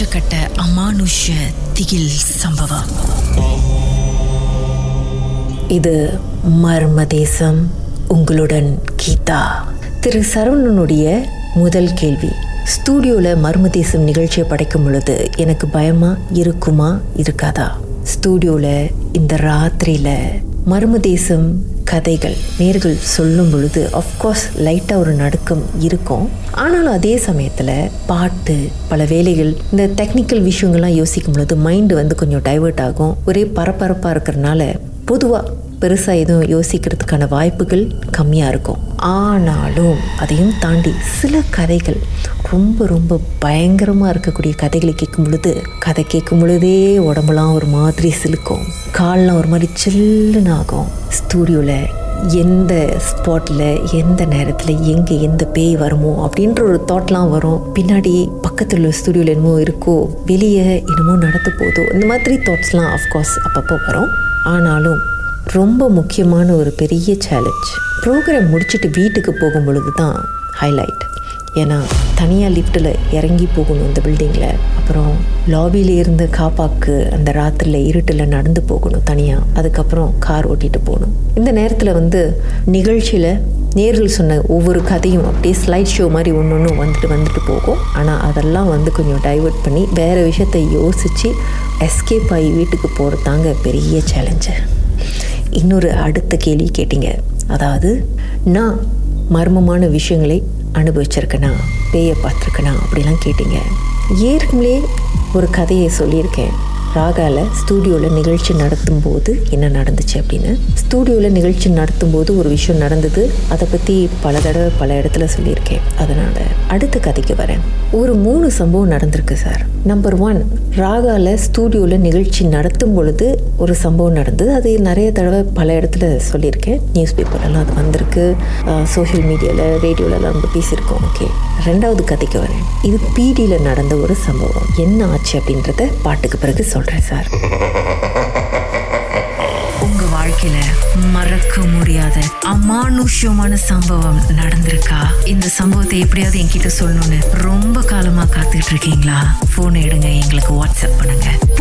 உச்சக்கட்ட அமானுஷ திகில் சம்பவம். இது மர்ம தேசம் உங்களுடன் கீதா. திரு சரவணனுடைய முதல் கேள்வி ஸ்டூடியோவில் மர்ம தேசம் நிகழ்ச்சியை படைக்கும் பொழுது எனக்கு பயமா இருக்குமா இருக்காதா? ஸ்டூடியோவில் இந்த ராத்திரியில் மர்ம தேசம் கதைகள் நேர்கள் சொல்லும் பொழுது அஃப்கோர்ஸ் லைட்டாக ஒரு நடுக்கம் இருக்கும். ஆனாலும் அதே சமயத்தில் பாட்டு பல வேலைகள் இந்த டெக்னிக்கல் விஷயங்கள்லாம் யோசிக்கும் பொழுது மைண்டு வந்து கொஞ்சம் டைவர்ட் ஆகும். ஒரே பரபரப்பாக இருக்கிறனால பொதுவாக பெருசாக எதுவும் யோசிக்கிறதுக்கான வாய்ப்புகள் கம்மியாக இருக்கும். ஆனாலும் அதையும் தாண்டி சில கதைகள் ரொம்ப ரொம்ப பயங்கரமாக இருக்கக்கூடிய கதைகளை கேட்கும் பொழுது கதை கேட்கும் பொழுதே உடம்புலாம் ஒரு மாதிரி சிலுக்கும். கால்லாம் ஒரு மாதிரி சில்லுன்னு ஆகும். ஸ்டூடியோவில் எந்த ஸ்பாட்டில் எந்த நேரத்தில் எங்கே எந்த பேய் வருமோ அப்படின்ற ஒரு தாட்லாம் வரும். பின்னாடி பக்கத்தில் உள்ள ஸ்டூடியோவில் என்னமோ இருக்கோ வெளியே என்னமோ நடத்த போதோ இந்த மாதிரி தாட்ஸ்லாம் ஆஃப்கோர்ஸ் அப்பப்போ வரும். ஆனாலும் ரொம்ப முக்கியமான ஒரு பெரிய சேலஞ்ச் ப்ரோக்ராம் முடிச்சுட்டு வீட்டுக்கு போகும் பொழுது தான் ஹைலைட் ஏன்னா தனியாக லிஃப்ட்டில் இறங்கி போகணும் இந்த பில்டிங்கில் அப்புறம் லாபியில் இருந்து காப்பாக்கு அந்த ராத்திரியில் இருட்டில் நடந்து போகணும் தனியாக அதுக்கப்புறம் கார் ஓட்டிகிட்டு போகணும். இந்த நேரத்தில் வந்து நிகழ்ச்சியில் நேர்கள் சொன்ன ஒவ்வொரு கதையும் அப்படியே ஸ்லைட் ஷோ மாதிரி ஒன்று ஒன்று வந்துட்டு வந்துட்டு போகும். ஆனால் அதெல்லாம் வந்து கொஞ்சம் டைவெர்ட் பண்ணி வேறு விஷயத்தை யோசித்து எஸ்கேப் ஆகி வீட்டுக்கு போகிறதாங்க பெரிய சேலஞ்சு இன்னொரு அடுத்த கேள்வி கேட்டீங்க. அதாவது நான் மர்மமான விஷயங்களை அனுபவிச்சிருக்கேனா பேயை பார்த்துருக்கேனா அப்படிலாம் கேட்டீங்க. ஏற்கனவே ஒரு கதையை சொல்லியிருக்கேன். ராகாவில் ஸ்டூடியோவில் நிகழ்ச்சி நடத்தும் போது என்ன நடந்துச்சு அப்படின்னு? ஸ்டூடியோவில் நிகழ்ச்சி நடத்தும் போது ஒரு விஷயம் நடந்தது. அதை பற்றி பல தடவை பல இடத்துல சொல்லியிருக்கேன். அதனால் அடுத்த கதைக்கு வரேன். ஒரு மூணு சம்பவம் நடந்திருக்கு சார். நம்பர் ஒன் ராகாவில் ஸ்டூடியோவில் நிகழ்ச்சி நடத்தும் பொழுது ஒரு சம்பவம் நடந்தது. அது நிறைய தடவை பல இடத்துல சொல்லியிருக்கேன். நியூஸ் பேப்பர்லாம் அது வந்திருக்கு. சோஷியல் மீடியாவில் ரேடியோவிலலாம் நம்ம பேசியிருக்கோம். ஓகே ரெண்டாவது கதைக்கு வரேன். இது பிடியில் நடந்த ஒரு சம்பவம். என்ன ஆச்சு அப்படின்றத பாட்டுக்கு பிறகு சொல்கிறேன் சார். உங்க வாழ்க்கையில மறக்க முடியாத அமானுஷ்யமான சம்பவம் நடந்திருக்கா? இந்த சம்பவத்தை எப்படியாவது என்கிட்ட சொல்லணும்னு ரொம்ப காலமா காத்துட்டு இருக்கீங்களா? போன் எடுங்க எங்களுக்கு வாட்ஸ்அப் பண்ணுங்க.